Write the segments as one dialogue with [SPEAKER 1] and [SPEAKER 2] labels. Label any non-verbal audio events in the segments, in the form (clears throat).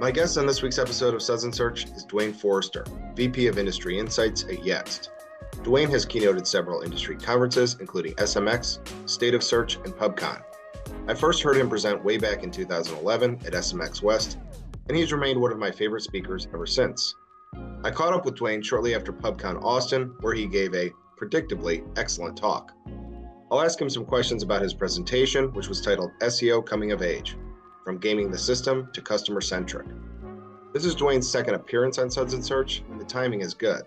[SPEAKER 1] My guest on this week's episode of Suds and Search is Duane Forrester, VP of Industry Insights at Yext. Duane has keynoted several industry conferences, including SMX, State of Search, and PubCon. I first heard him present way back in 2011 at SMX West, and he's remained one of my favorite speakers ever since. I caught up with Duane shortly after PubCon Austin, where he gave a, predictably, excellent talk. I'll ask him some questions about his presentation, which was titled SEO Coming of Age From Gaming the System to Customer Centric. This is Duane's second appearance on Suds and Search, and the timing is good.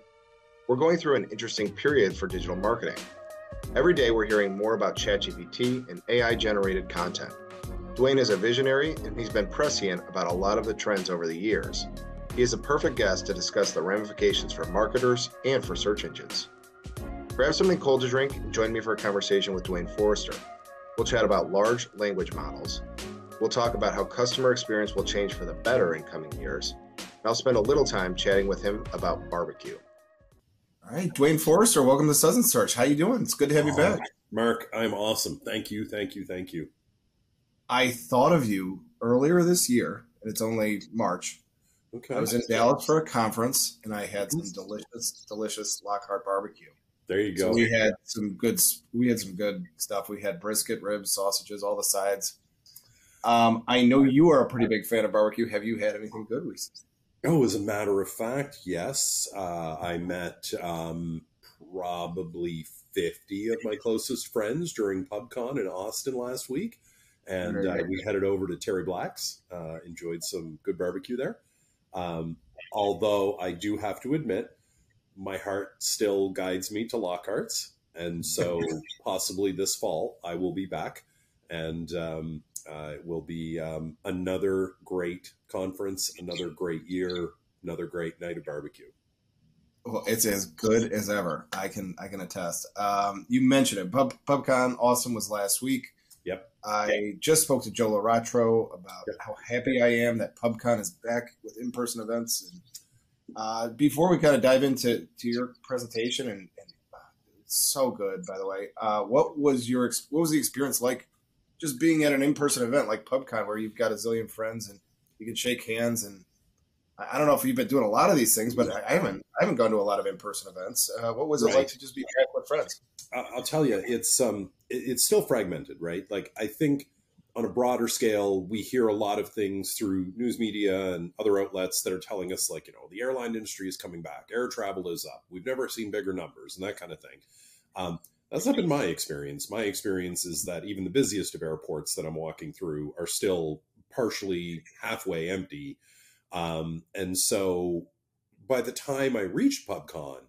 [SPEAKER 1] We're going through an interesting period for digital marketing. Every day we're hearing more about ChatGPT and AI generated content. Duane is a visionary and he's been prescient about a lot of the trends over the years. He is a perfect guest to discuss the ramifications for marketers and for search engines. Grab something cold to drink and join me for a conversation with Duane Forrester. We'll chat about large language models. We'll talk about how customer experience will change for the better in coming years. And I'll spend a little time chatting with him about barbecue. All right, Duane Forrester, welcome to Suds and Search. How you doing? It's good to have you oh, back.
[SPEAKER 2] Mark, I'm awesome. Thank you, thank you, thank you.
[SPEAKER 1] I thought of you earlier this year, and it's only March. Okay. I was in Dallas for a conference, and I had some delicious, delicious Lockhart barbecue.
[SPEAKER 2] There you go.
[SPEAKER 1] So we had some good. We had some good stuff. We had brisket, ribs, sausages, all the sides. Um, I know you are a pretty big fan of barbecue. Have you had anything good recently?
[SPEAKER 2] Oh, as a matter of fact, yes. Uh, I met um, probably 50 of my closest friends during PubCon in Austin last week. And uh, we headed over to Terry Black's, uh, enjoyed some good barbecue there. Um, although I do have to admit, my heart still guides me to Lockhart's, and so (laughs) possibly this fall I will be back, and um, uh, it will be um, another great conference, another great year, another great night of barbecue.
[SPEAKER 1] Well, it's as good as ever. I can I can attest. Um, you mentioned it. Pub, PubCon Austin was last week.
[SPEAKER 2] Yep.
[SPEAKER 1] I just spoke to Joe Laratro about yep. how happy I am that PubCon is back with in person events and uh, before we kind of dive into to your presentation, and, and uh, it's so good, by the way. Uh, what was your what was the experience like, just being at an in person event like PubCon, where you've got a zillion friends and you can shake hands and I don't know if you've been doing a lot of these things, but I haven't. I haven't gone to a lot of in-person events. Uh, what was it right. like to just be back with friends?
[SPEAKER 2] I'll tell you, it's um, it's still fragmented, right? Like I think on a broader scale, we hear a lot of things through news media and other outlets that are telling us, like, you know, the airline industry is coming back, air travel is up, we've never seen bigger numbers, and that kind of thing. Um, that's not been my experience. My experience is that even the busiest of airports that I'm walking through are still partially halfway empty. Um, and so by the time I reached PubCon,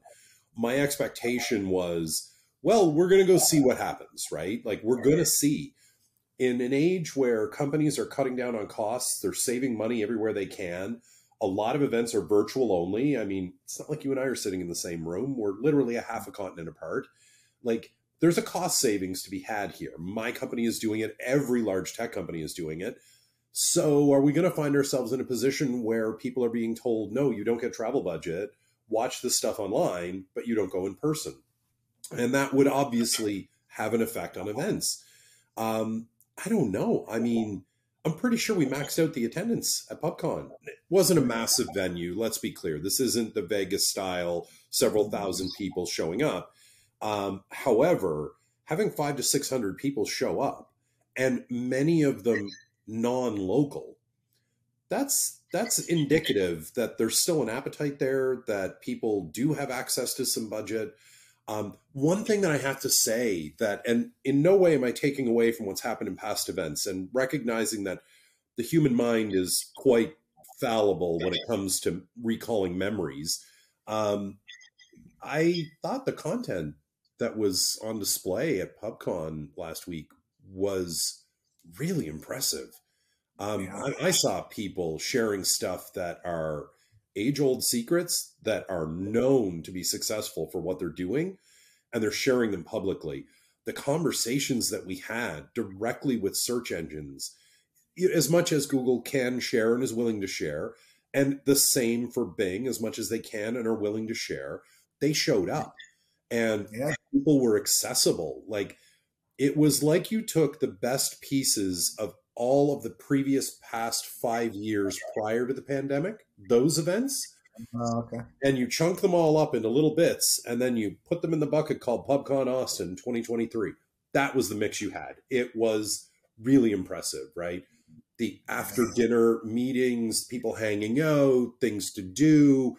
[SPEAKER 2] my expectation was, well, we're going to go see what happens, right? Like, we're going to see in an age where companies are cutting down on costs, they're saving money everywhere they can. A lot of events are virtual only. I mean, it's not like you and I are sitting in the same room. We're literally a half a continent apart. Like, there's a cost savings to be had here. My company is doing it, every large tech company is doing it. So, are we going to find ourselves in a position where people are being told, no, you don't get travel budget, watch this stuff online, but you don't go in person? And that would obviously have an effect on events. Um, I don't know. I mean, I'm pretty sure we maxed out the attendance at PubCon. It wasn't a massive venue. Let's be clear. This isn't the Vegas style, several thousand people showing up. Um, however, having five to 600 people show up and many of them non-local, that's that's indicative that there's still an appetite there, that people do have access to some budget. Um, one thing that I have to say that, and in no way am I taking away from what's happened in past events, and recognizing that the human mind is quite fallible when it comes to recalling memories. Um, I thought the content that was on display at PubCon last week was really impressive. Um, yeah. I, I saw people sharing stuff that are age old secrets that are known to be successful for what they're doing and they're sharing them publicly. The conversations that we had directly with search engines, as much as Google can share and is willing to share, and the same for Bing, as much as they can and are willing to share, they showed up and yeah. people were accessible. Like it was like you took the best pieces of all of the previous past five years prior to the pandemic, those events.
[SPEAKER 1] Oh, okay.
[SPEAKER 2] And you chunk them all up into little bits and then you put them in the bucket called PubCon Austin 2023. That was the mix you had. It was really impressive, right? The after dinner meetings, people hanging out, things to do.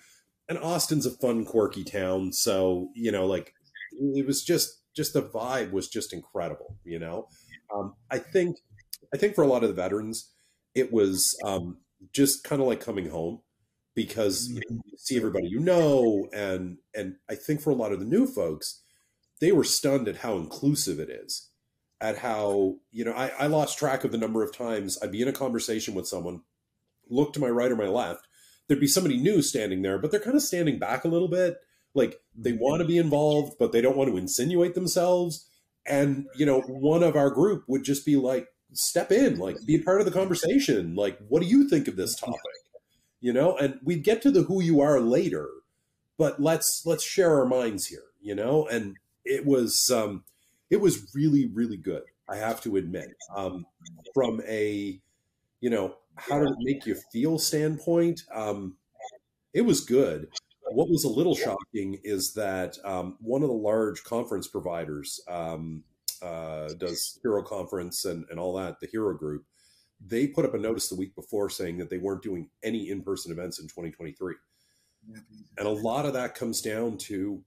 [SPEAKER 2] And Austin's a fun, quirky town. So, you know, like it was just, just the vibe was just incredible, you know? Um, I think I think for a lot of the veterans, it was um, just kind of like coming home because you, know, you, see everybody you know, and and I think for a lot of the new folks, they were stunned at how inclusive it is, at how you know I, I lost track of the number of times I'd be in a conversation with someone, look to my right or my left, there'd be somebody new standing there, but they're kind of standing back a little bit, like they want to be involved, but they don't want to insinuate themselves. And you know, one of our group would just be like, step in, like be a part of the conversation. Like, what do you think of this topic? You know, and we'd get to the who you are later, but let's let's share our minds here, you know? And it was um it was really, really good, I have to admit. Um from a, you know, how did it make you feel standpoint, um, it was good. What was a little shocking is that um, one of the large conference providers, um, uh, does Hero Conference and, and all that, the Hero Group, they put up a notice the week before saying that they weren't doing any in person events in 2023. And a lot of that comes down to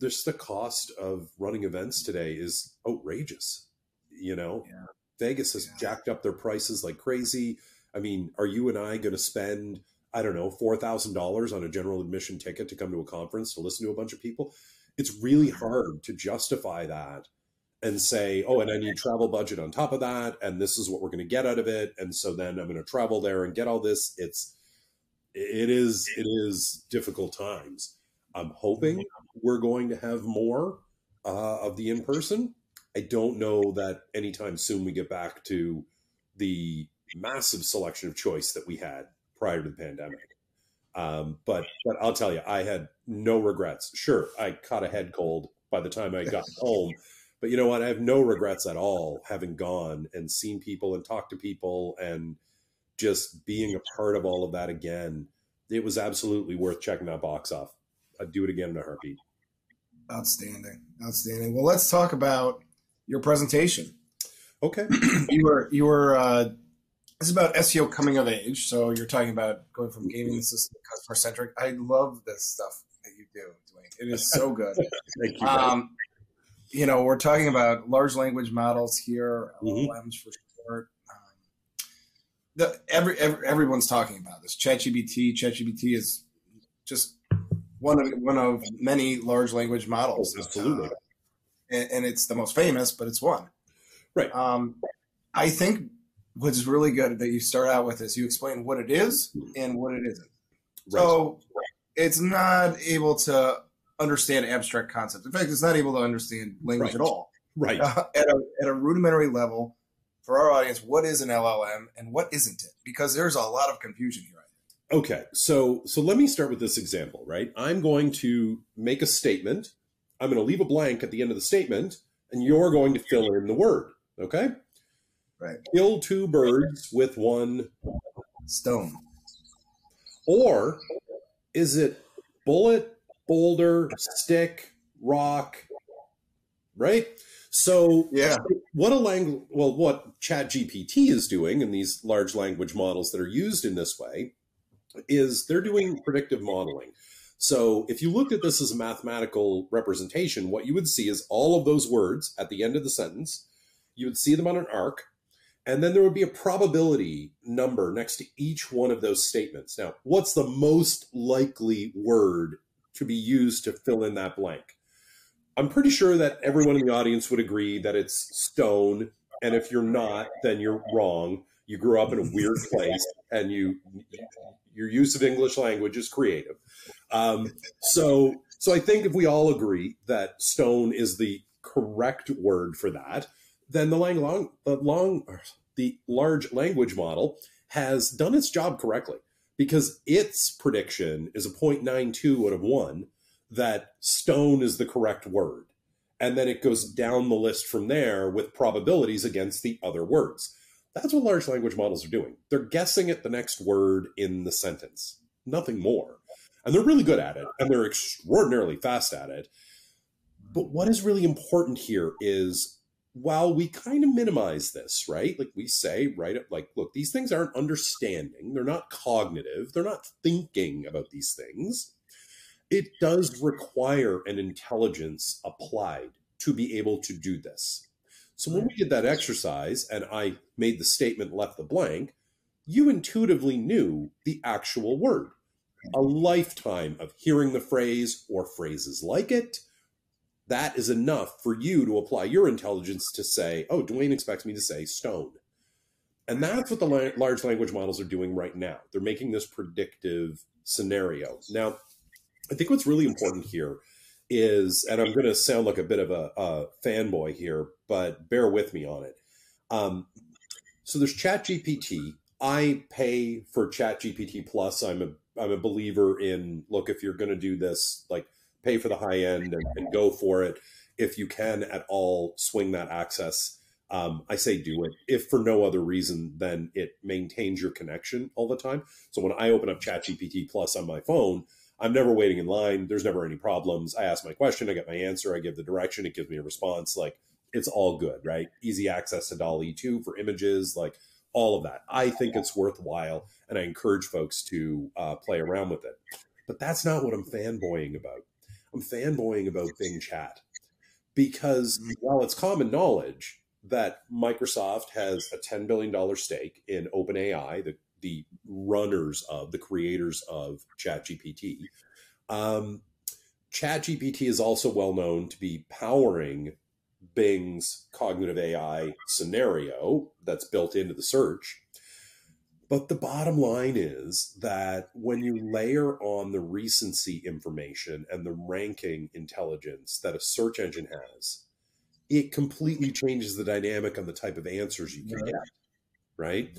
[SPEAKER 2] just the cost of running events today is outrageous. You know, yeah. Vegas has yeah. jacked up their prices like crazy. I mean, are you and I going to spend, I don't know, $4,000 on a general admission ticket to come to a conference to listen to a bunch of people? It's really hard to justify that and say, oh, and I need travel budget on top of that, and this is what we're going to get out of it, and so then I'm going to travel there and get all this. It's it is it is difficult times. I'm hoping we're going to have more uh, of the in person. I don't know that anytime soon we get back to the massive selection of choice that we had prior to the pandemic. Um, but but I'll tell you, I had no regrets. Sure, I caught a head cold by the time I got (laughs) home but you know what? I have no regrets at all having gone and seen people and talked to people and just being a part of all of that again. It was absolutely worth checking that box off. I'd do it again in a heartbeat.
[SPEAKER 1] Outstanding, outstanding. Well, let's talk about your presentation.
[SPEAKER 2] Okay, (clears throat)
[SPEAKER 1] you were you were. Uh, this is about SEO coming of age. So you're talking about going from gaming system to customer centric. I love this stuff that you do, Duane. It is so good. (laughs)
[SPEAKER 2] Thank you. Um,
[SPEAKER 1] you know, we're talking about large language models here, LLMs mm-hmm. for short. Um, the, every, every, everyone's talking about this. ChatGPT. ChatGPT is just one of one of many large language models.
[SPEAKER 2] Oh, absolutely, uh,
[SPEAKER 1] and, and, it's the most famous, but it's one.
[SPEAKER 2] Right.
[SPEAKER 1] Um, I think what's really good that you start out with is you explain what it is and what it isn't. Right. So it's not able to understand abstract concepts. In fact, it's not able to understand language
[SPEAKER 2] right.
[SPEAKER 1] at all.
[SPEAKER 2] Right.
[SPEAKER 1] Uh, (laughs) at, a, at a rudimentary level, for our audience, what is an LLM and what isn't it? Because there's a lot of confusion here.
[SPEAKER 2] Okay, so so let me start with this example, right? I'm going to make a statement. I'm going to leave a blank at the end of the statement, and you're going to fill in the word. Okay.
[SPEAKER 1] Right.
[SPEAKER 2] Kill two birds with one
[SPEAKER 1] stone.
[SPEAKER 2] Or is it bullet boulder, stick, rock, right? So
[SPEAKER 1] yeah,
[SPEAKER 2] what a language, well, what Chat GPT is doing and these large language models that are used in this way is they're doing predictive modeling. So if you looked at this as a mathematical representation, what you would see is all of those words at the end of the sentence, you would see them on an arc, and then there would be a probability number next to each one of those statements. Now, what's the most likely word to be used to fill in that blank. I'm pretty sure that everyone in the audience would agree that it's stone. And if you're not, then you're wrong. You grew up in a weird (laughs) place and you your use of English language is creative. Um, so so I think if we all agree that stone is the correct word for that, then the long, long the long the large language model has done its job correctly because its prediction is a 0.92 out of 1 that stone is the correct word. And then it goes down the list from there with probabilities against the other words. That's what large language models are doing. They're guessing at the next word in the sentence, nothing more. And they're really good at it, and they're extraordinarily fast at it. But what is really important here is while we kind of minimize this, right? Like we say, right? Like, look, these things aren't understanding, they're not cognitive, they're not thinking about these things. It does require an intelligence applied to be able to do this. So when we did that exercise and I made the statement left the blank, you intuitively knew the actual word. A lifetime of hearing the phrase or phrases like it, that is enough for you to apply your intelligence to say, oh, Duane expects me to say stone. And that's what the large language models are doing right now. They're making this predictive scenario. Now, I think what's really important here is, and I'm going to sound like a bit of a, a, fanboy here, but bear with me on it. Um, so there's ChatGPT. I pay for ChatGPT Plus. I'm a I'm a believer in look if you're going to do this, like pay for the high end and, and, go for it. If you can at all swing that access, um, I say do it. If for no other reason than it maintains your connection all the time. So when I open up ChatGPT Plus on my phone, I'm never waiting in line. There's never any problems. I ask my question, I get my answer, I give the direction, it gives me a response. Like it's all good, right? Easy access to DALL-E 2 for images, like all of that. I think it's worthwhile, and I encourage folks to uh, play around with it. But that's not what I'm fanboying about. I'm fanboying about Bing Chat because mm-hmm. while it's common knowledge that Microsoft has a $10 billion stake in OpenAI, the, the runners of, the creators of ChatGPT, um, ChatGPT is also well known to be powering Bing's cognitive AI scenario that's built into the search. But the bottom line is that when you layer on the recency information and the ranking intelligence that a search engine has, it completely changes the dynamic on the type of answers you get. Right.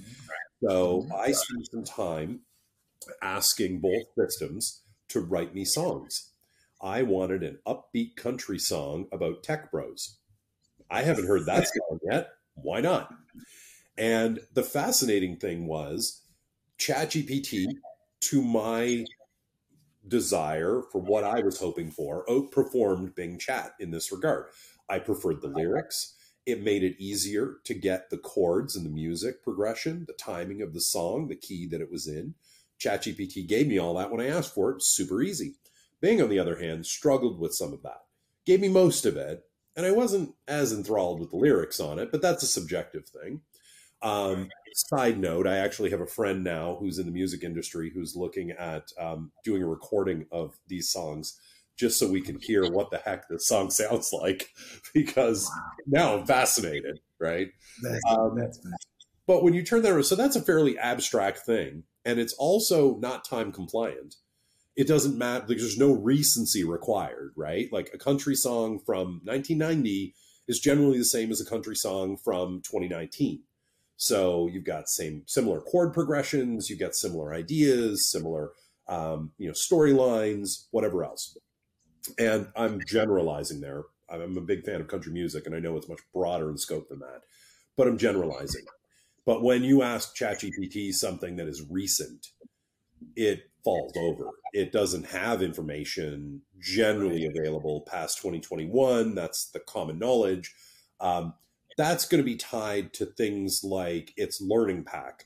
[SPEAKER 2] So mm-hmm. I spent some time asking both systems to write me songs. I wanted an upbeat country song about tech bros. I haven't heard that (laughs) song yet. Why not? And the fascinating thing was ChatGPT, to my desire for what I was hoping for, outperformed Bing Chat in this regard. I preferred the lyrics. It made it easier to get the chords and the music progression, the timing of the song, the key that it was in. ChatGPT gave me all that when I asked for it. Super easy. Bing, on the other hand, struggled with some of that. Gave me most of it, and I wasn't as enthralled with the lyrics on it, but that's a subjective thing. Um, side note, I actually have a friend now who's in the music industry who's looking at um, doing a recording of these songs just so we can hear what the heck this song (laughs) sounds like because wow. now I'm fascinated, right? That's, um, that's but when you turn that around, so that's a fairly abstract thing. And it's also not time compliant. It doesn't matter, like, there's no recency required, right? Like a country song from 1990 is generally the same as a country song from 2019 so you've got same similar chord progressions, you've got similar ideas, similar um, you know storylines, whatever else. And I'm generalizing there. I'm a big fan of country music, and I know it's much broader in scope than that, but I'm generalizing. But when you ask ChatGPT something that is recent, it falls over. It doesn't have information generally available past 2021. That's the common knowledge. Um, that's going to be tied to things like its learning pack.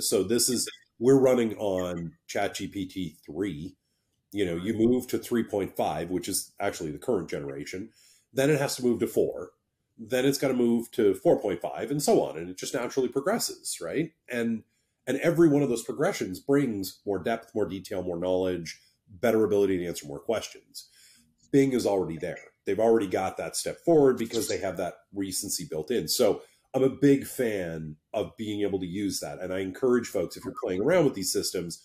[SPEAKER 2] So this is we're running on ChatGPT three. You know, you move to three point five, which is actually the current generation. Then it has to move to four. Then it's got to move to four point five, and so on, and it just naturally progresses, right? And and every one of those progressions brings more depth, more detail, more knowledge, better ability to answer more questions. Bing is already there they've already got that step forward because they have that recency built in. So I'm a big fan of being able to use that. And I encourage folks, if you're playing around with these systems,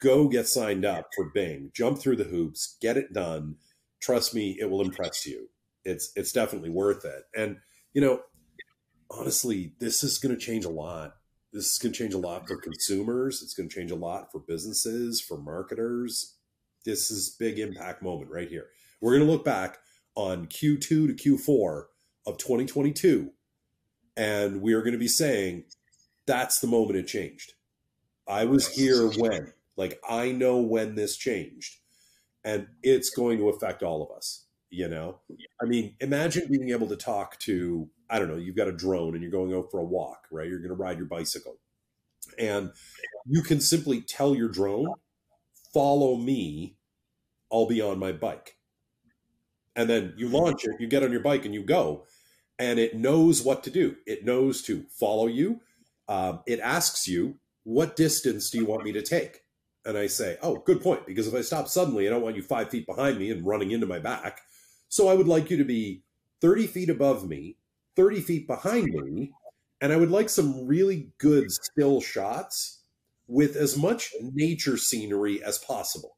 [SPEAKER 2] go get signed up for Bing, jump through the hoops, get it done. Trust me, it will impress you. It's it's definitely worth it. And you know, honestly, this is going to change a lot. This is going to change a lot for consumers. It's going to change a lot for businesses, for marketers. This is big impact moment right here. We're going to look back on Q2 to Q4 of 2022. And we are going to be saying That's the moment it changed. I was here when. Like I know when this changed. And it's going to affect all of us, you know? I mean, imagine being able to talk to, I don't know, you've got a drone and you're going out for a walk, right? You're going to ride your bicycle. And you can simply tell your drone, follow me, I'll be on my bike. And then you launch it, you get on your bike and you go, and it knows what to do. It knows to follow you. Um, it asks you, what distance do you want me to take? And I say, oh, good point. Because if I stop suddenly, I don't want you five feet behind me and running into my back. So I would like you to be 30 feet above me, 30 feet behind me. And I would like some really good still shots with as much nature scenery as possible.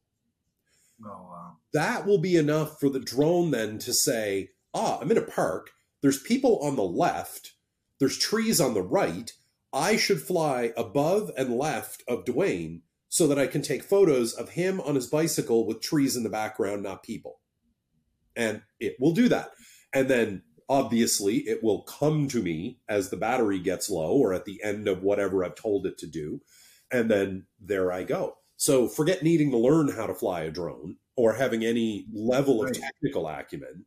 [SPEAKER 1] Oh, wow.
[SPEAKER 2] That will be enough for the drone then to say, ah, I'm in a park. There's people on the left. There's trees on the right. I should fly above and left of Duane so that I can take photos of him on his bicycle with trees in the background, not people. And it will do that. And then obviously it will come to me as the battery gets low or at the end of whatever I've told it to do. And then there I go. So forget needing to learn how to fly a drone or having any level of technical acumen.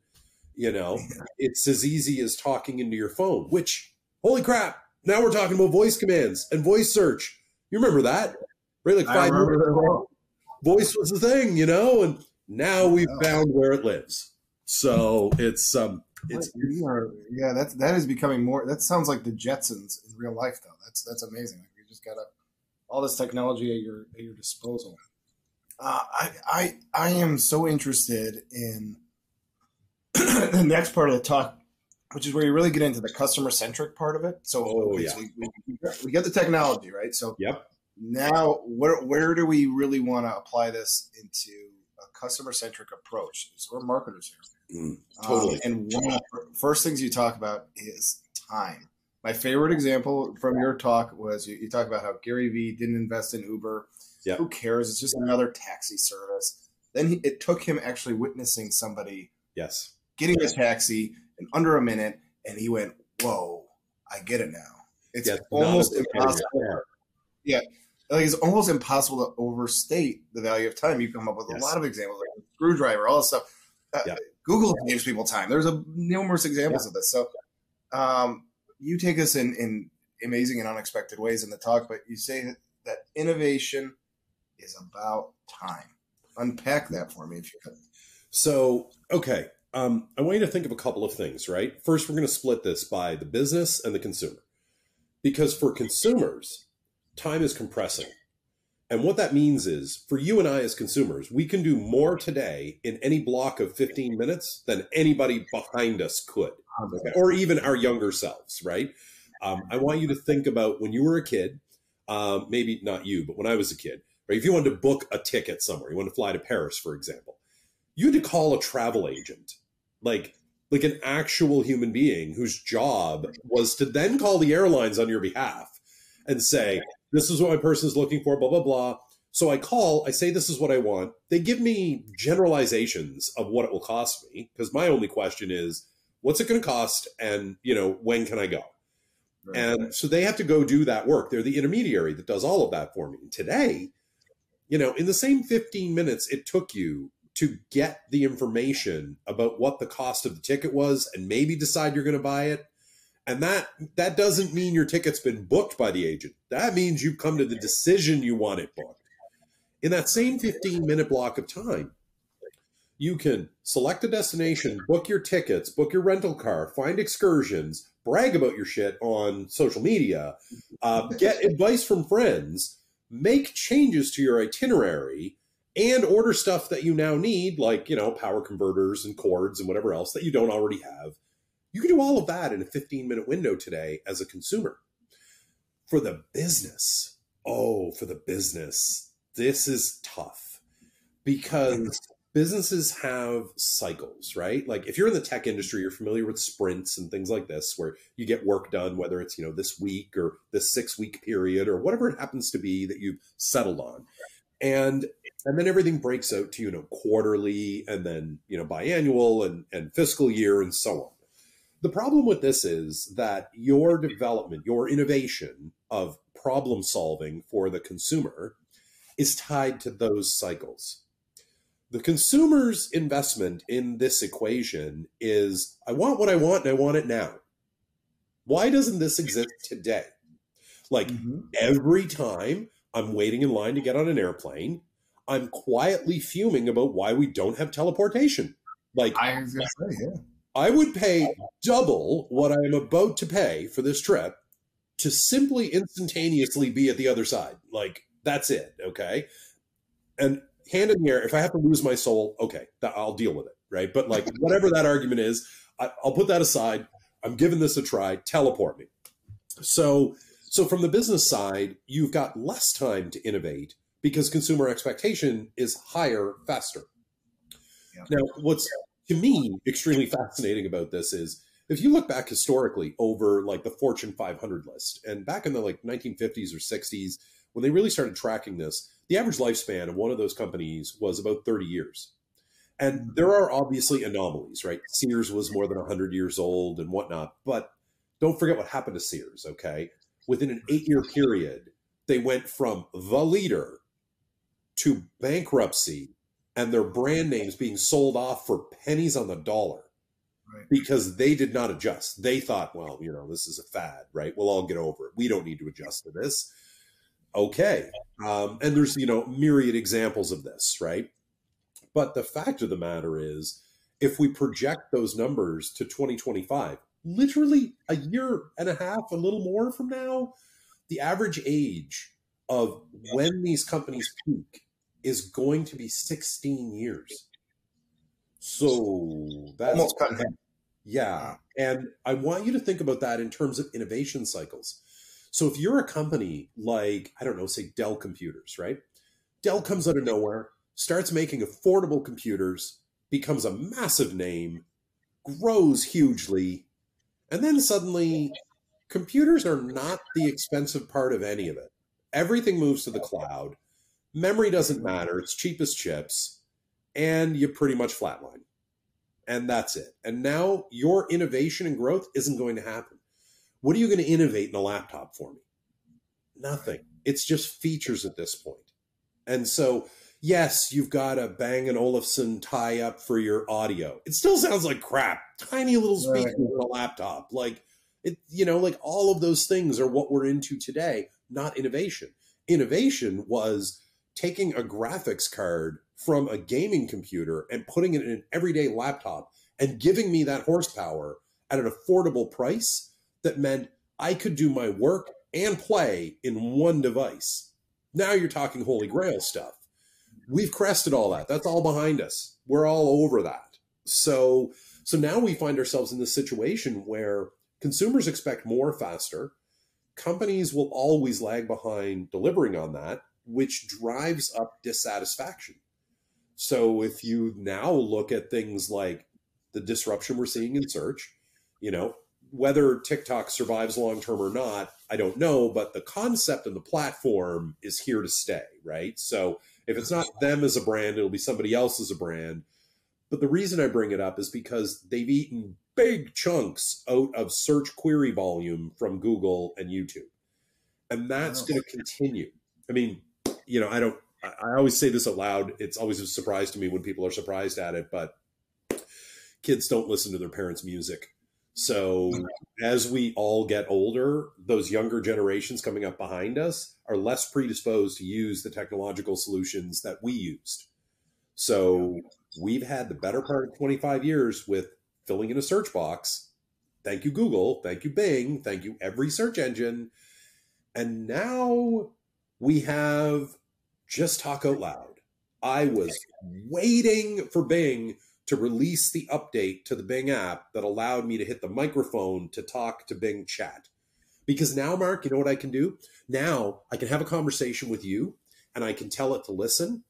[SPEAKER 2] You know, (laughs) it's as easy as talking into your phone, which, holy crap, now we're talking about voice commands and voice search. You remember that? Right? Like five years ago, voice was the thing, you know, and now we've found where it lives. So it's um it's
[SPEAKER 1] yeah, that's that is becoming more that sounds like the Jetsons in real life though. That's that's amazing. Like you just got all this technology at your at your disposal. Uh, I I I am so interested in (clears throat) the next part of the talk which is where you really get into the customer centric part of it. So
[SPEAKER 2] oh, yeah.
[SPEAKER 1] we, we, we, get the technology, right? So
[SPEAKER 2] yep.
[SPEAKER 1] now where, where do we really want to apply this into a customer centric approach? So we're marketers
[SPEAKER 2] here. Mm, totally.
[SPEAKER 1] Um, and one of the first things you talk about is time. My favorite example from your talk was you, you talk about how Gary Vee didn't invest in Uber.
[SPEAKER 2] Yep.
[SPEAKER 1] Who cares? It's just another taxi service. Then he, it took him actually witnessing somebody
[SPEAKER 2] yes
[SPEAKER 1] getting a taxi in under a minute, and he went, "Whoa, I get it now." It's yeah, almost impossible. Yeah, like it's almost impossible to overstate the value of time. You come up with yes. a lot of examples, like screwdriver, all this stuff. Uh, yeah. Google saves people time. There's a numerous examples yeah. of this. So, um, you take us in in amazing and unexpected ways in the talk, but you say that innovation is about time. Unpack that for me, if you could.
[SPEAKER 2] So, okay, um, I want you to think of a couple of things, right? First, we're going to split this by the business and the consumer. Because for consumers, time is compressing. And what that means is for you and I as consumers, we can do more today in any block of 15 minutes than anybody behind us could? Or even our younger selves, right? Um, I want you to think about when you were a kid, um, maybe not you, but when I was a kid, right? If you wanted to book a ticket somewhere, you want to fly to Paris, for example, you had to call a travel agent like like an actual human being whose job was to then call the airlines on your behalf and say, this is what my person is looking for, blah, blah, blah. So I call, I say, this is what I want. They give me generalizations of what it will cost me because my only question is, what's it going to cost? And, you know, when can I go? Right. And so they have to go do that work. They're the intermediary that does all of that for me. And today, you know, in the same 15 minutes it took you to get the information about what the cost of the ticket was and maybe decide you're going to buy it and that that doesn't mean your ticket's been booked by the agent that means you've come to the decision you want it booked in that same 15 minute block of time you can select a destination book your tickets book your rental car find excursions brag about your shit on social media uh, get (laughs) advice from friends make changes to your itinerary and order stuff that you now need, like, you know, power converters and cords and whatever else that you don't already have. You can do all of that in a 15 minute window today as a consumer. For the business, oh, for the business, this is tough because businesses have cycles, right? Like if you're in the tech industry, you're familiar with sprints and things like this, where you get work done, whether it's, you know, this week or this six week period or whatever it happens to be that you've settled on. And and then everything breaks out to you know quarterly and then you know biannual and, and fiscal year and so on the problem with this is that your development your innovation of problem solving for the consumer is tied to those cycles. The consumer's investment in this equation is I want what I want and I want it now. Why doesn't this exist today? Like mm-hmm. every time I'm waiting in line to get on an airplane, I'm quietly fuming about why we don't have teleportation. Like I was gonna say, yeah. I would pay double what I am about to pay for this trip to simply instantaneously be at the other side. Like that's it, okay? And hand in the air, if I have to lose my soul, okay, I'll deal with it, right? But like (laughs) whatever that argument is, I, I'll put that aside. I'm giving this a try. Teleport me. So, so from the business side, you've got less time to innovate because consumer expectation is higher, faster. Yeah. Now, what's to me extremely fascinating about this is if you look back historically over like the Fortune 500 list, and back in the like 1950s or 60s, when they really started tracking this, the average lifespan of one of those companies was about 30 years. And there are obviously anomalies, right? Sears was more than 100 years old and whatnot. But don't forget what happened to Sears, okay? Within an eight year period, they went from the leader to bankruptcy and their brand names being sold off for pennies on the dollar right. because they did not adjust. They thought, well, you know, this is a fad, right? We'll all get over it. We don't need to adjust to this. Okay. Um, and there's, you know, myriad examples of this, right? But the fact of the matter is, if we project those numbers to 2025, literally a year and a half, a little more from now, the average age of when these companies peak is going to be 16 years. So that's almost Yeah. And I want you to think about that in terms of innovation cycles. So if you're a company like, I don't know, say Dell Computers, right? Dell comes out of nowhere, starts making affordable computers, becomes a massive name, grows hugely, and then suddenly computers are not the expensive part of any of it. Everything moves to the cloud. Memory doesn't matter. It's cheap as chips. And you pretty much flatline. And that's it. And now your innovation and growth isn't going to happen. What are you going to innovate in a laptop for me? Nothing. It's just features at this point. And so, yes, you've got a Bang and Olufsen tie up for your audio. It still sounds like crap. Tiny little speakers right. in a laptop. Like, it, you know, like all of those things are what we're into today, not innovation. Innovation was taking a graphics card from a gaming computer and putting it in an everyday laptop and giving me that horsepower at an affordable price that meant I could do my work and play in one device. Now you're talking holy grail stuff. We've crested all that. That's all behind us. We're all over that. So so now we find ourselves in this situation where consumers expect more faster. Companies will always lag behind delivering on that which drives up dissatisfaction. So if you now look at things like the disruption we're seeing in search, you know, whether TikTok survives long term or not, I don't know, but the concept and the platform is here to stay, right? So if it's not them as a brand, it'll be somebody else as a brand. But the reason I bring it up is because they've eaten big chunks out of search query volume from Google and YouTube. And that's oh. going to continue. I mean, you know, I don't. I always say this aloud. It's always a surprise to me when people are surprised at it, but kids don't listen to their parents' music. So as we all get older, those younger generations coming up behind us are less predisposed to use the technological solutions that we used. So we've had the better part of 25 years with filling in a search box. Thank you, Google. Thank you, Bing. Thank you, every search engine. And now we have just talk out loud. I was waiting for Bing to release the update to the Bing app that allowed me to hit the microphone to talk to Bing chat. Because now, Mark, you know what I can do? Now I can have a conversation with you and I can tell it to listen.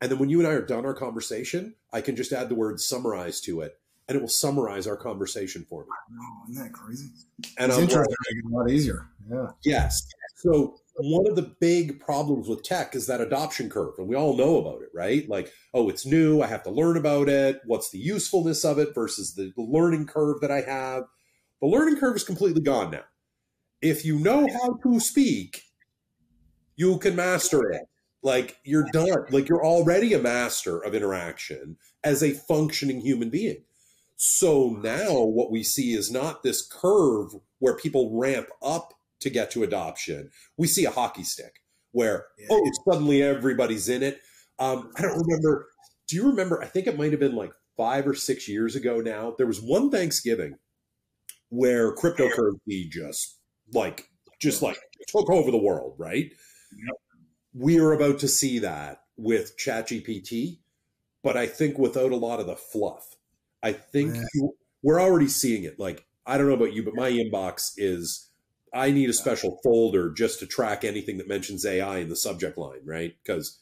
[SPEAKER 2] And then when you and I are done our conversation, I can just add the word summarize to it and it will summarize our conversation for me.
[SPEAKER 1] Oh, isn't that crazy? And it's I'm interesting. Like, a lot easier. Yeah.
[SPEAKER 2] Yes. So one of the big problems with tech is that adoption curve, and we all know about it, right? Like, oh, it's new, I have to learn about it. What's the usefulness of it versus the learning curve that I have? The learning curve is completely gone now. if you know how to speak, you can master it. Like you're done. Like you're already a master of interaction as a functioning human being. So now what we see is not this curve where people ramp up to get to adoption. We see a hockey stick where, yeah. oh, suddenly everybody's in it. Um, I don't remember. Do you remember? I think it might have been like five or six years ago now. There was one Thanksgiving where cryptocurrency just like, just like took over the world, right? Yep. We are about to see that with ChatGPT, but I think without a lot of the fluff. I think you, we're already seeing it. Like, I don't know about you, but my inbox is I need a special folder just to track anything that mentions AI in the subject line, right? Because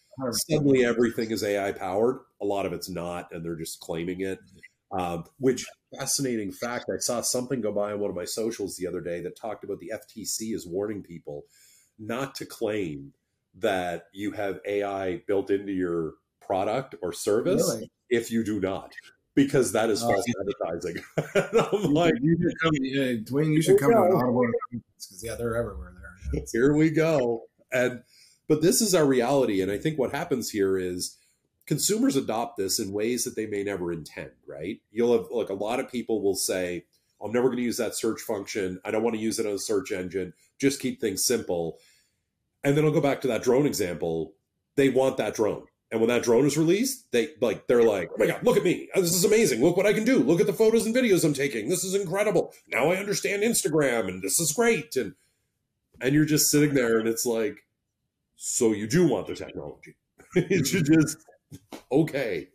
[SPEAKER 2] suddenly everything is AI powered. A lot of it's not, and they're just claiming it. Um, which fascinating fact, I saw something go by on one of my socials the other day that talked about the FTC is warning people not to claim that you have AI built into your product or service really? if you do not because that is uh, false uh, advertising. (laughs) I'm
[SPEAKER 1] like, you should come, yeah, Duane, you should come to an automotive because yeah, they're everywhere there.
[SPEAKER 2] Here we go, and but this is our reality, and I think what happens here is consumers adopt this in ways that they may never intend. Right? You'll have like a lot of people will say, "I'm never going to use that search function. I don't want to use it on a search engine. Just keep things simple." And then I'll go back to that drone example. They want that drone and when that drone is released, they like they're like, "Oh my god, look at me! This is amazing! Look what I can do! Look at the photos and videos I'm taking! This is incredible! Now I understand Instagram, and this is great!" And and you're just sitting there, and it's like, so you do want the technology? (laughs) it should just okay.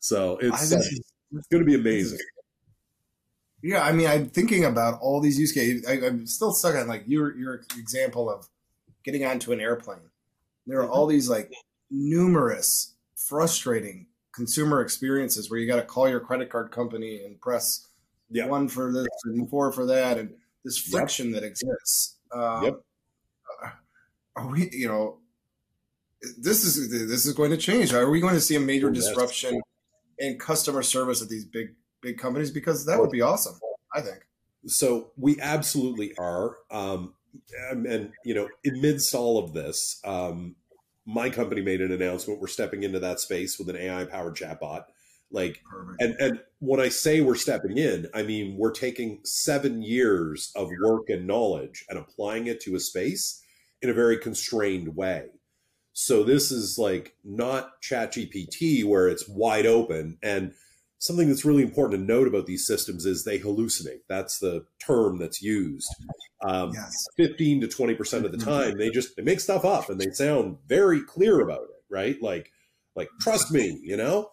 [SPEAKER 2] So it's uh, it's going to be amazing.
[SPEAKER 1] Yeah, I mean, I'm thinking about all these use cases. I, am still stuck on like your your example of getting onto an airplane. There are mm-hmm. all these like numerous frustrating consumer experiences where you got to call your credit card company and press yep. one for this and four for that, and this friction yep. that exists. Um, yep. Are we, you know, this is this is going to change. Are we going to see a major oh, disruption in customer service at these big big companies? Because that would be awesome. I think.
[SPEAKER 2] So we absolutely are. Um, and, and you know, amidst all of this, um, my company made an announcement. We're stepping into that space with an AI powered chatbot. Like, Perfect. and and when I say we're stepping in, I mean we're taking seven years of work and knowledge and applying it to a space in a very constrained way. So this is like not ChatGPT where it's wide open. And something that's really important to note about these systems is they hallucinate. That's the term that's used. Um, yes. 15 to 20% of the mm-hmm. time, they just they make stuff up and they sound very clear about it, right? Like, like trust me, you know.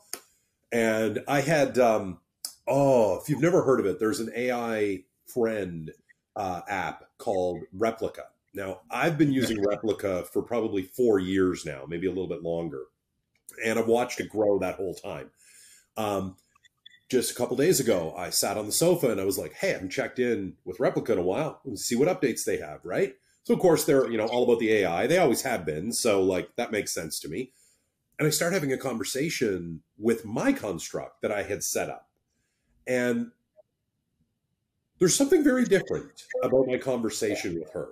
[SPEAKER 2] And I had, um, oh, if you've never heard of it, there's an AI friend uh, app called Replika. Now, I've been using (laughs) Replika for probably four years now, maybe a little bit longer, and I've watched it grow that whole time. Um, just a couple days ago, I sat on the sofa and I was like, "Hey, I haven't checked in with Replika in a while. Let's see what updates they have." Right. So of course they're you know all about the AI. They always have been. So like that makes sense to me. And I start having a conversation with my construct that I had set up, and there's something very different about my conversation with her.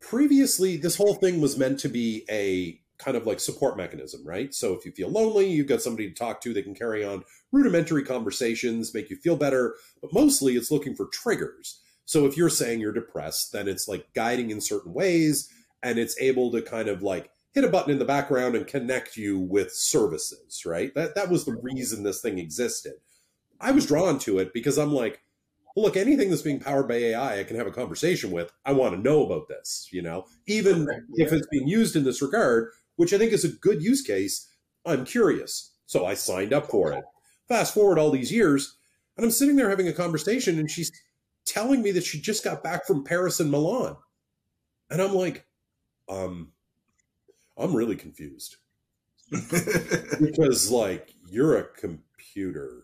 [SPEAKER 2] Previously, this whole thing was meant to be a kind of like support mechanism, right? So if you feel lonely, you've got somebody to talk to, they can carry on rudimentary conversations, make you feel better, but mostly it's looking for triggers. So if you're saying you're depressed, then it's like guiding in certain ways and it's able to kind of like hit a button in the background and connect you with services, right? That that was the reason this thing existed. I was drawn to it because I'm like, well, look, anything that's being powered by AI, I can have a conversation with. I want to know about this, you know, even yeah. if it's being used in this regard, which I think is a good use case. I'm curious. So I signed up for it. Fast forward all these years, and I'm sitting there having a conversation, and she's telling me that she just got back from Paris and Milan. And I'm like, um, I'm really confused. (laughs) because like you're a computer.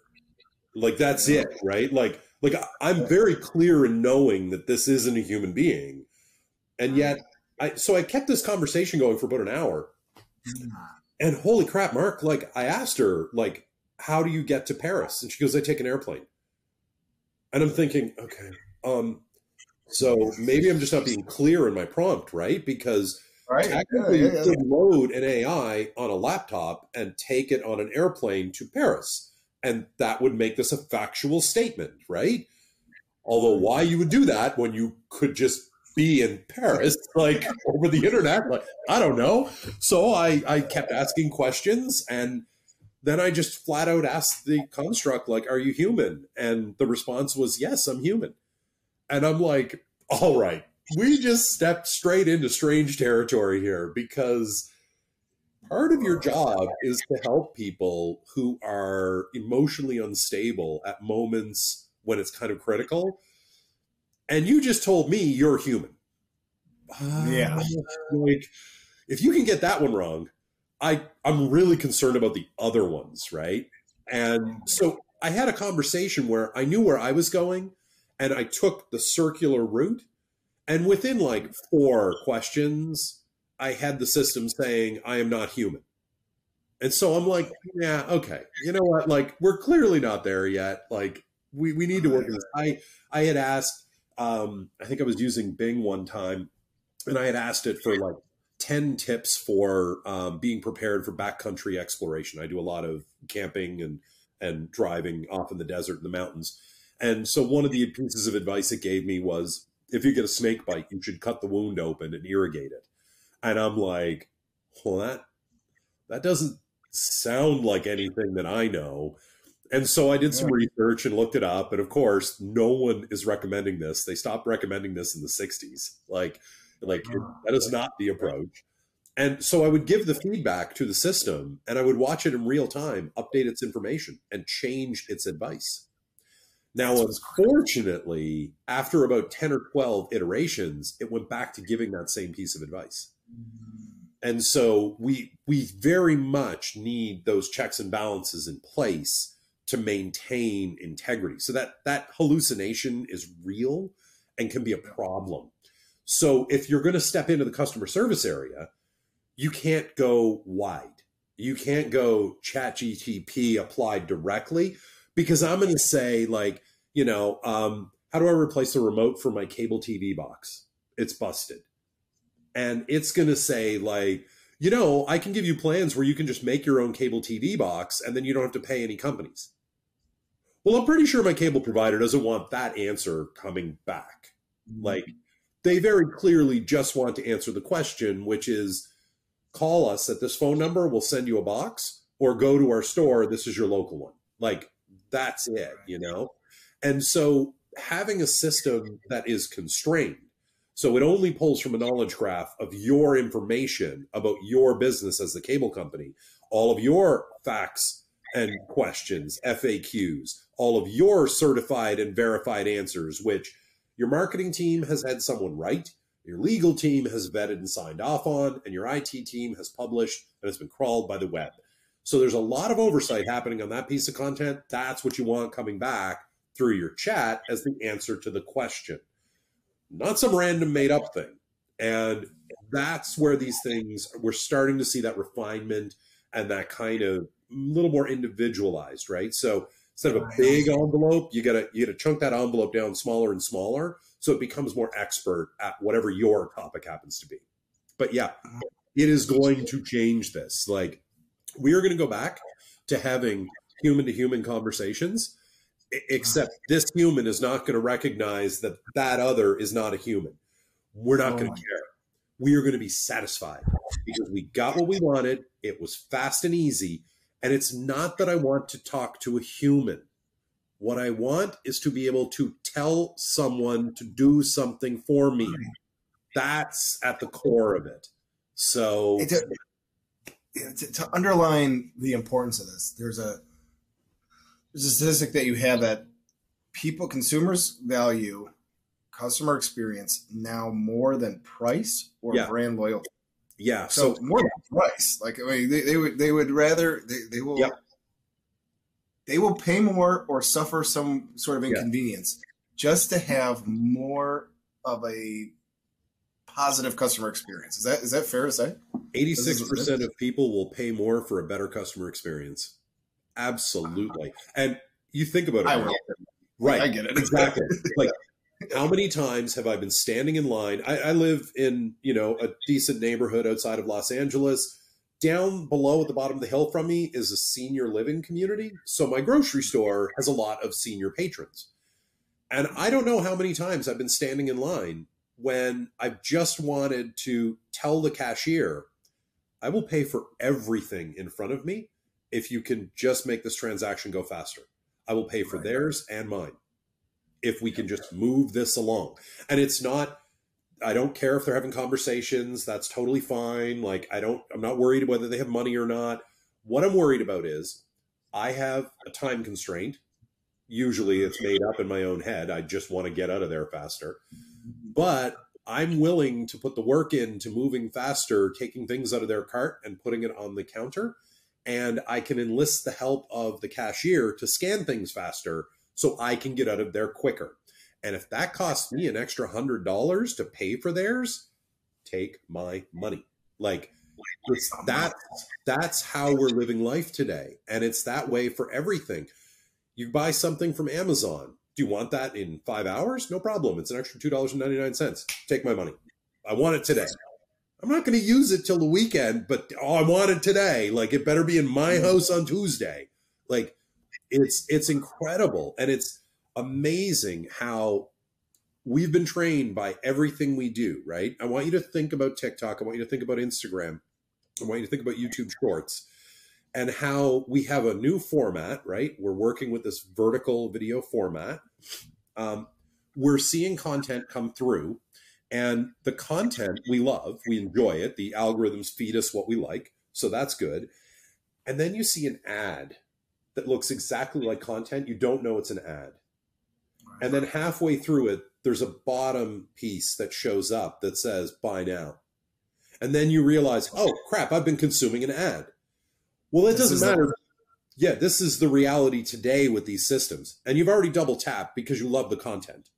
[SPEAKER 2] Like that's it, right? Like like I'm very clear in knowing that this isn't a human being. And yet I so I kept this conversation going for about an hour. (laughs) And holy crap, Mark, like I asked her, like, how do you get to Paris? And she goes, I take an airplane. And I'm thinking, okay, um, So maybe I'm just not being clear in my prompt, right? Because
[SPEAKER 1] right.
[SPEAKER 2] technically yeah, yeah, yeah. you could load an AI on a laptop and take it on an airplane to Paris. And that would make this a factual statement, right? Although why you would do that when you could just be in Paris, (laughs) like over the internet, like I don't know. So I, I kept asking questions and then I just flat out asked the construct, like, are you human? And the response was, yes, I'm human. And I'm like, all right, we just stepped straight into strange territory here because part of your job is to help people who are emotionally unstable at moments when it's kind of critical. And you just told me you're human.
[SPEAKER 1] Yeah.
[SPEAKER 2] Ah, like, if you can get that one wrong, I I'm really concerned about the other ones, right? And so I had a conversation where I knew where I was going and I took the circular route and within like four questions I had the system saying I am not human. And so I'm like, yeah, okay. You know what? Like we're clearly not there yet. Like we, we need to work on this. I I had asked um I think I was using Bing one time and I had asked it for like 10 tips for um, being prepared for backcountry exploration. I do a lot of camping and, and driving off in the desert and the mountains. And so one of the pieces of advice it gave me was if you get a snake bite, you should cut the wound open and irrigate it. And I'm like, well, that that doesn't sound like anything that I know. And so I did some research and looked it up. And of course, no one is recommending this. They stopped recommending this in the 60s. Like like that is not the approach. And so I would give the feedback to the system and I would watch it in real time, update its information, and change its advice. Now, unfortunately, after about 10 or 12 iterations, it went back to giving that same piece of advice. Mm. And so we we very much need those checks and balances in place to maintain integrity. So that that hallucination is real and can be a problem. So if you're going to step into the customer service area, you can't go wide. You can't go chat GTP applied directly because I'm going to say like, you know, um, how do I replace the remote for my cable TV box? It's busted. And it's going to say like, you know, I can give you plans where you can just make your own cable TV box and then you don't have to pay any companies. Well, I'm pretty sure my cable provider doesn't want that answer coming back. Mm-hmm. Like they very clearly just want to answer the question, which is call us at this phone number, we'll send you a box, or go to our store, this is your local one. Like that's it, you know? And so having a system that is constrained, so it only pulls from a knowledge graph of your information about your business as the cable company, all of your facts and questions, FAQs, all of your certified and verified answers, which your marketing team has had someone write, your legal team has vetted and signed off on, and your IT team has published and it's been crawled by the web. So there's a lot of oversight happening on that piece of content. That's what you want coming back through your chat as the answer to the question, not some random made up thing. And that's where these things, we're starting to see that refinement and that kind of little more individualized, right? So instead of a big envelope, you gotta you gotta chunk that envelope down smaller and smaller so it becomes more expert at whatever your topic happens to be. But yeah, uh-huh. it is going to change this. Like we are going to go back to having human to human conversations, uh-huh. except this human is not going to recognize that that other is not a human. We're not oh going to care. We are going to be satisfied because we got what we wanted. It was fast and easy and it's not that I want to talk to a human. What I want is to be able to tell someone to do something for me. That's at the core of it. So
[SPEAKER 1] to, to, to underline the importance of this, there's a there's a statistic that you have that people consumers value customer experience now more than price or yeah. brand loyalty.
[SPEAKER 2] Yeah.
[SPEAKER 1] So, so more than price. Like I mean, they, they would they would rather they, they will yep. they will pay more or suffer some sort of inconvenience just to have more of a positive customer experience. Is that is that fair to say?
[SPEAKER 2] Eighty six percent of people will pay more for a better customer experience. Absolutely. And you think about it,
[SPEAKER 1] I right?
[SPEAKER 2] I get it exactly. (laughs) like How many times have I been standing in line? I, I live in, you know, a decent neighborhood outside of Los Angeles. Down below at the bottom of the hill from me is a senior living community. So my grocery store has a lot of senior patrons. And I don't know how many times I've been standing in line when I've just wanted to tell the cashier, I will pay for everything in front of me if you can just make this transaction go faster. I will pay for theirs and mine if we can just move this along. And it's not I don't care if they're having conversations, that's totally fine. Like I don't I'm not worried whether they have money or not. What I'm worried about is I have a time constraint. Usually it's made up in my own head. I just want to get out of there faster. But I'm willing to put the work into moving faster, taking things out of their cart and putting it on the counter. And I can enlist the help of the cashier to scan things faster so I can get out of there quicker. And if that costs me an extra hundred dollars to pay for theirs, take my money. Like it's that that's how we're living life today. And it's that way for everything. You buy something from Amazon. Do you want that in five hours? No problem. It's an extra two dollars and ninety nine cents. Take my money. I want it today. I'm not going to use it till the weekend, but oh, I want it today. Like it better be in my mm-hmm. house on Tuesday. Like it's it's incredible and it's amazing how we've been trained by everything we do, right? I want you to think about TikTok. I want you to think about Instagram. I want you to think about YouTube Shorts and how we have a new format, right? We're working with this vertical video format. Um, we're seeing content come through, and the content we love, we enjoy it. The algorithms feed us what we like, so that's good. And then you see an ad that looks exactly like content. You don't know it's an ad. And then halfway through it, there's a bottom piece that shows up that says buy now. And then you realize, oh crap, I've been consuming an ad. Well, it doesn't matter. The- yeah, this is the reality today with these systems. And you've already double tapped because you love the content.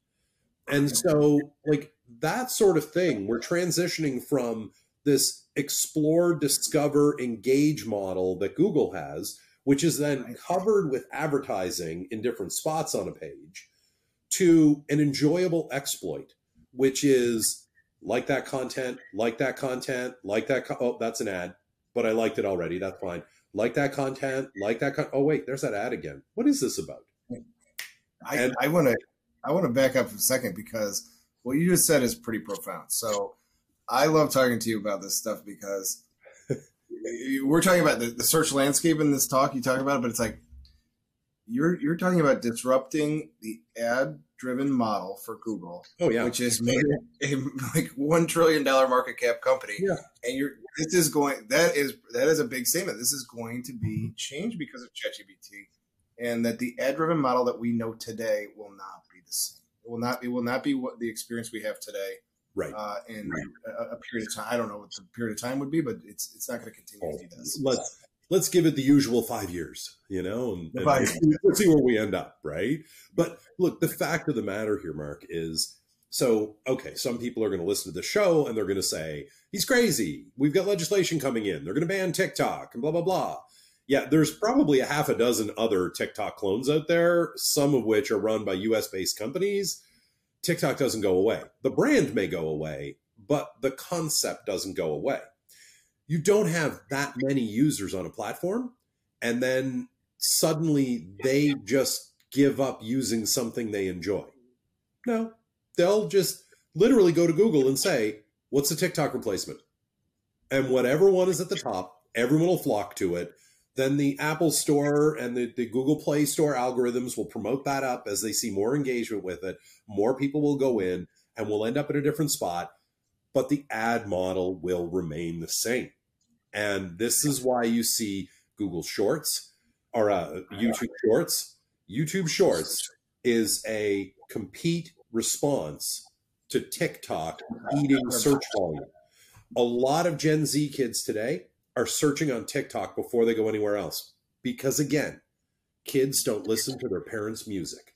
[SPEAKER 2] And so, like that sort of thing, we're transitioning from this explore, discover, engage model that Google has, which is then covered with advertising in different spots on a page, to an enjoyable exploit, which is like that content, like that content, like that. Co- oh, that's an ad, but I liked it already. That's fine like that content, like that. Con- oh wait, there's that ad again. What is this about?
[SPEAKER 1] I, I want to I want to back up for a second because what you just said is pretty profound. So I love talking to you about this stuff because we're talking about the, the search landscape in this talk. You talk about it, but it's like you're you're talking about disrupting the ad driven model for Google.
[SPEAKER 2] Oh yeah,
[SPEAKER 1] which is made a (laughs) like one trillion dollar market cap company.
[SPEAKER 2] Yeah,
[SPEAKER 1] and you're this is going that is that is a big statement. This is going to be changed because of ChatGPT, and that the ad driven model that we know today will not be the same. It will not. It will not be what the experience we have today.
[SPEAKER 2] Right.
[SPEAKER 1] Uh, in right. A, a, period of time, I don't know what the period of time would be, but it's it's not going to continue oh, to be this.
[SPEAKER 2] Let's let's give it the usual five years, you know, and, and let's see where we end up, right? But look, the fact of the matter here, Mark, is so okay. Some people are going to listen to the show and they're going to say he's crazy. We've got legislation coming in. They're going to ban TikTok and blah blah blah. Yeah, there's probably a half a dozen other TikTok clones out there, some of which are run by US based companies. TikTok doesn't go away. The brand may go away, but the concept doesn't go away you don't have that many users on a platform and then suddenly they just give up using something they enjoy. No, they'll just literally go to Google and say, What's the TikTok replacement? And whatever one is at the top, everyone will flock to it. Then the Apple Store and the, the Google Play Store algorithms will promote that up as they see more engagement with it. More people will go in and we'll end up in a different spot, but the ad model will remain the same. And this is why you see Google Shorts or uh, YouTube Shorts. YouTube Shorts is a compete response to TikTok eating search volume. A lot of Gen Z kids today are searching on TikTok before they go anywhere else because, again, kids don't listen to their parents' music.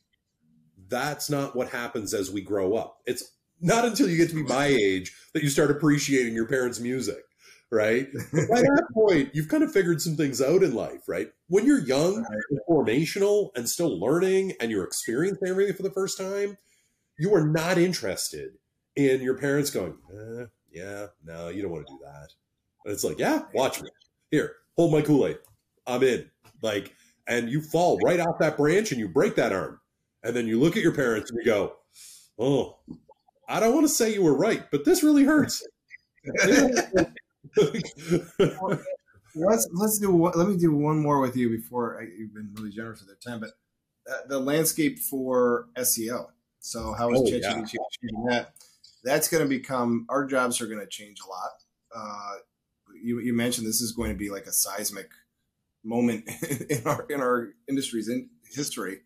[SPEAKER 2] That's not what happens as we grow up. It's not until you get to be my age that you start appreciating your parents' music right? By that (laughs) point, you've kind of figured some things out in life, right? When you're young, and formational, and still learning, and you're experiencing everything for the first time, you are not interested in your parents going, eh, yeah, no, you don't want to do that. And it's like, yeah, watch me. Here, hold my Kool Aid. I'm in. Like, and you fall right off that branch and you break that arm. And then you look at your parents and you go, oh, I don't want to say you were right, but this really hurts. (laughs)
[SPEAKER 1] let's let's do let me do one more with you before I, you've been really generous with your time, but uh, the landscape for SEO. So how is oh, ChatGPT yeah. changing that? That's going to become our jobs are going to change a lot. Uh, you, you mentioned this is going to be like a seismic moment (laughs) in our in our industry's in history.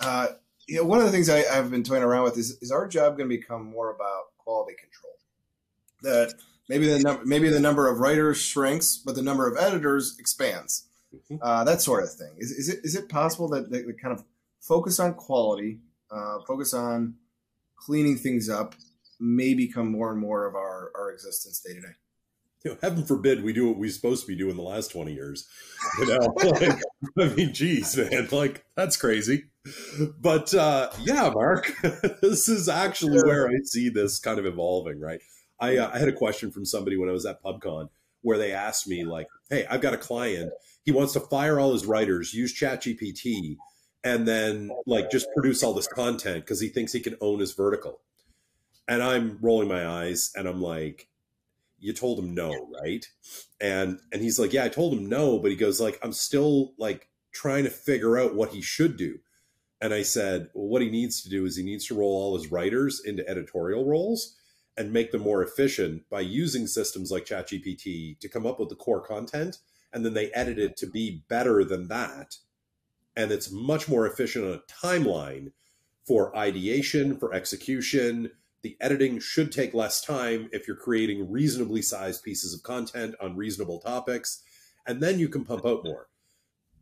[SPEAKER 1] Uh, you know, one of the things I, have been toying around with is is our job going to become more about quality control? That maybe the number maybe the number of writers shrinks, but the number of editors expands. Mm-hmm. Uh, that sort of thing. Is, is it is it possible that they kind of focus on quality, uh, focus on cleaning things up, may become more and more of our our existence day to day?
[SPEAKER 2] You know, heaven forbid we do what we're supposed to be doing the last 20 years. You know, (laughs) like, I mean, geez, man, like that's crazy. But uh, yeah, Mark, (laughs) this is actually where I see this kind of evolving, right? I, uh, I had a question from somebody when I was at PubCon where they asked me, like, hey, I've got a client. He wants to fire all his writers, use ChatGPT, and then like just produce all this content because he thinks he can own his vertical. And I'm rolling my eyes and I'm like, you told him no, right? And and he's like, yeah, I told him no, but he goes like, I'm still like trying to figure out what he should do. And I said, well, what he needs to do is he needs to roll all his writers into editorial roles and make them more efficient by using systems like ChatGPT to come up with the core content, and then they edit it to be better than that. And it's much more efficient on a timeline for ideation, for execution, the editing should take less time if you're creating reasonably sized pieces of content on reasonable topics, and then you can pump out more.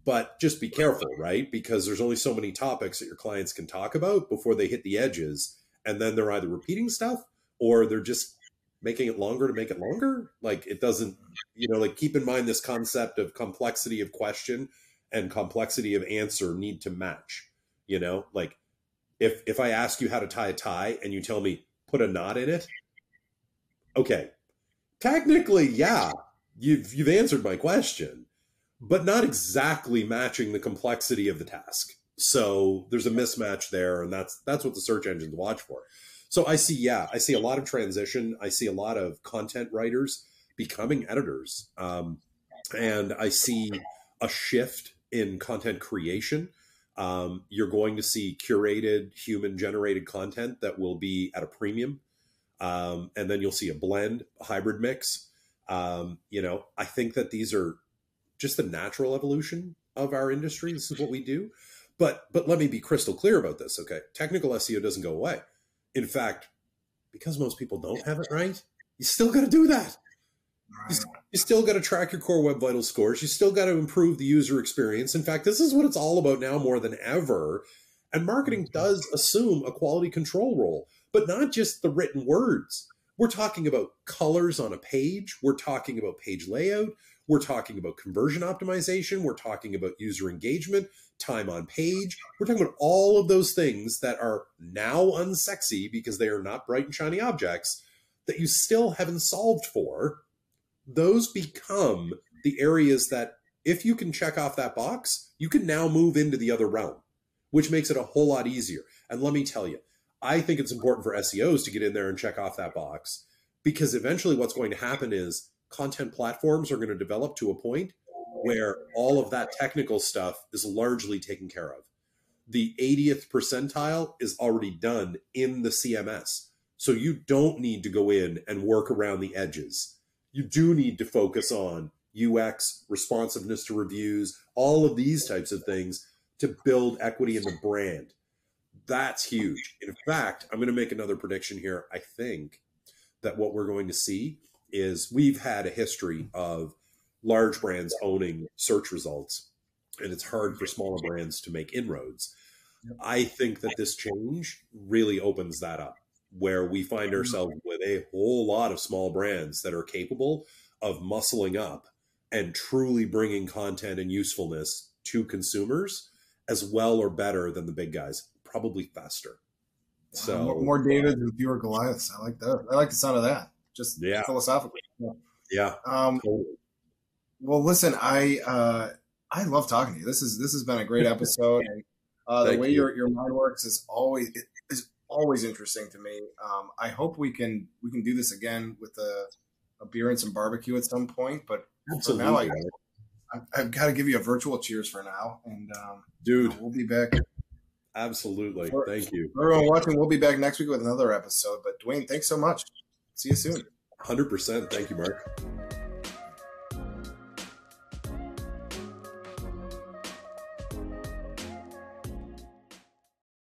[SPEAKER 2] But just be careful, right? Because there's only so many topics that your clients can talk about before they hit the edges, and then they're either repeating stuff or they're just making it longer to make it longer. Like it doesn't, you know, like keep in mind this concept of complexity of question and complexity of answer need to match. You know, like if if I ask you how to tie a tie and you tell me put a knot in it? Okay. Technically, yeah, you've you've answered my question, but not exactly matching the complexity of the task. So there's a mismatch there, and that's that's what the search engines watch for. So I see, yeah, I see a lot of transition. I see a lot of content writers becoming editors, um, and I see a shift in content creation um, you're going to see curated human generated content that will be at a premium. Um, and then you'll see a blend, a hybrid mix. Um, you know, I think that these are just the natural evolution of our industry. This is what we do. But but let me be crystal clear about this, okay? Technical SEO doesn't go away. In fact, because most people don't have it right, you still got to do that. You still got to track your core web vital scores. You still got to improve the user experience. In fact, this is what it's all about now more than ever. And marketing mm-hmm. does assume a quality control role, but not just the written words. We're talking about colors on a page. We're talking about page layout. We're talking about conversion optimization. We're talking about user engagement, time on page. We're talking about all of those things that are now unsexy because they are not bright and shiny objects that you still haven't solved for those become the areas that if you can check off that box, you can now move into the other realm, which makes it a whole lot easier. And let me tell you, I think it's important for SEOs to get in there and check off that box because eventually what's going to happen is content platforms are going to develop to a point where all of that technical stuff is largely taken care of. The 80th percentile is already done in the CMS. So you don't need to go in and work around the edges you do need to focus on UX, responsiveness to reviews, all of these types of things to build equity in the brand. That's huge. In fact, I'm going to make another prediction here. I think that what we're going to see is we've had a history of large brands owning search results, and it's hard for smaller brands to make inroads. I think that this change really opens that up where we find mm-hmm. ourselves with a whole lot of small brands that are capable of muscling up and truly bringing content and usefulness to consumers as well or better than the big guys, probably faster. So
[SPEAKER 1] more, more Davids and fewer Goliaths. I like that. I like the sound of that. Just
[SPEAKER 2] yeah.
[SPEAKER 1] philosophically.
[SPEAKER 2] Yeah. yeah
[SPEAKER 1] um, totally. Well, listen, I uh, I love talking to you. This is this has been a great (laughs) episode, and uh, the way you. your your mind works is always is always interesting to me. Um, I hope we can we can do this again with a, a beer and some barbecue at some point. But Absolutely. for now, I, I, have got to give you a virtual cheers for now, and um,
[SPEAKER 2] dude,
[SPEAKER 1] we'll be back.
[SPEAKER 2] Absolutely,
[SPEAKER 1] for,
[SPEAKER 2] thank you.
[SPEAKER 1] Everyone watching, we'll be back next week with another episode. But Duane, thanks so much. See you soon.
[SPEAKER 2] Hundred percent. Thank you, Mark.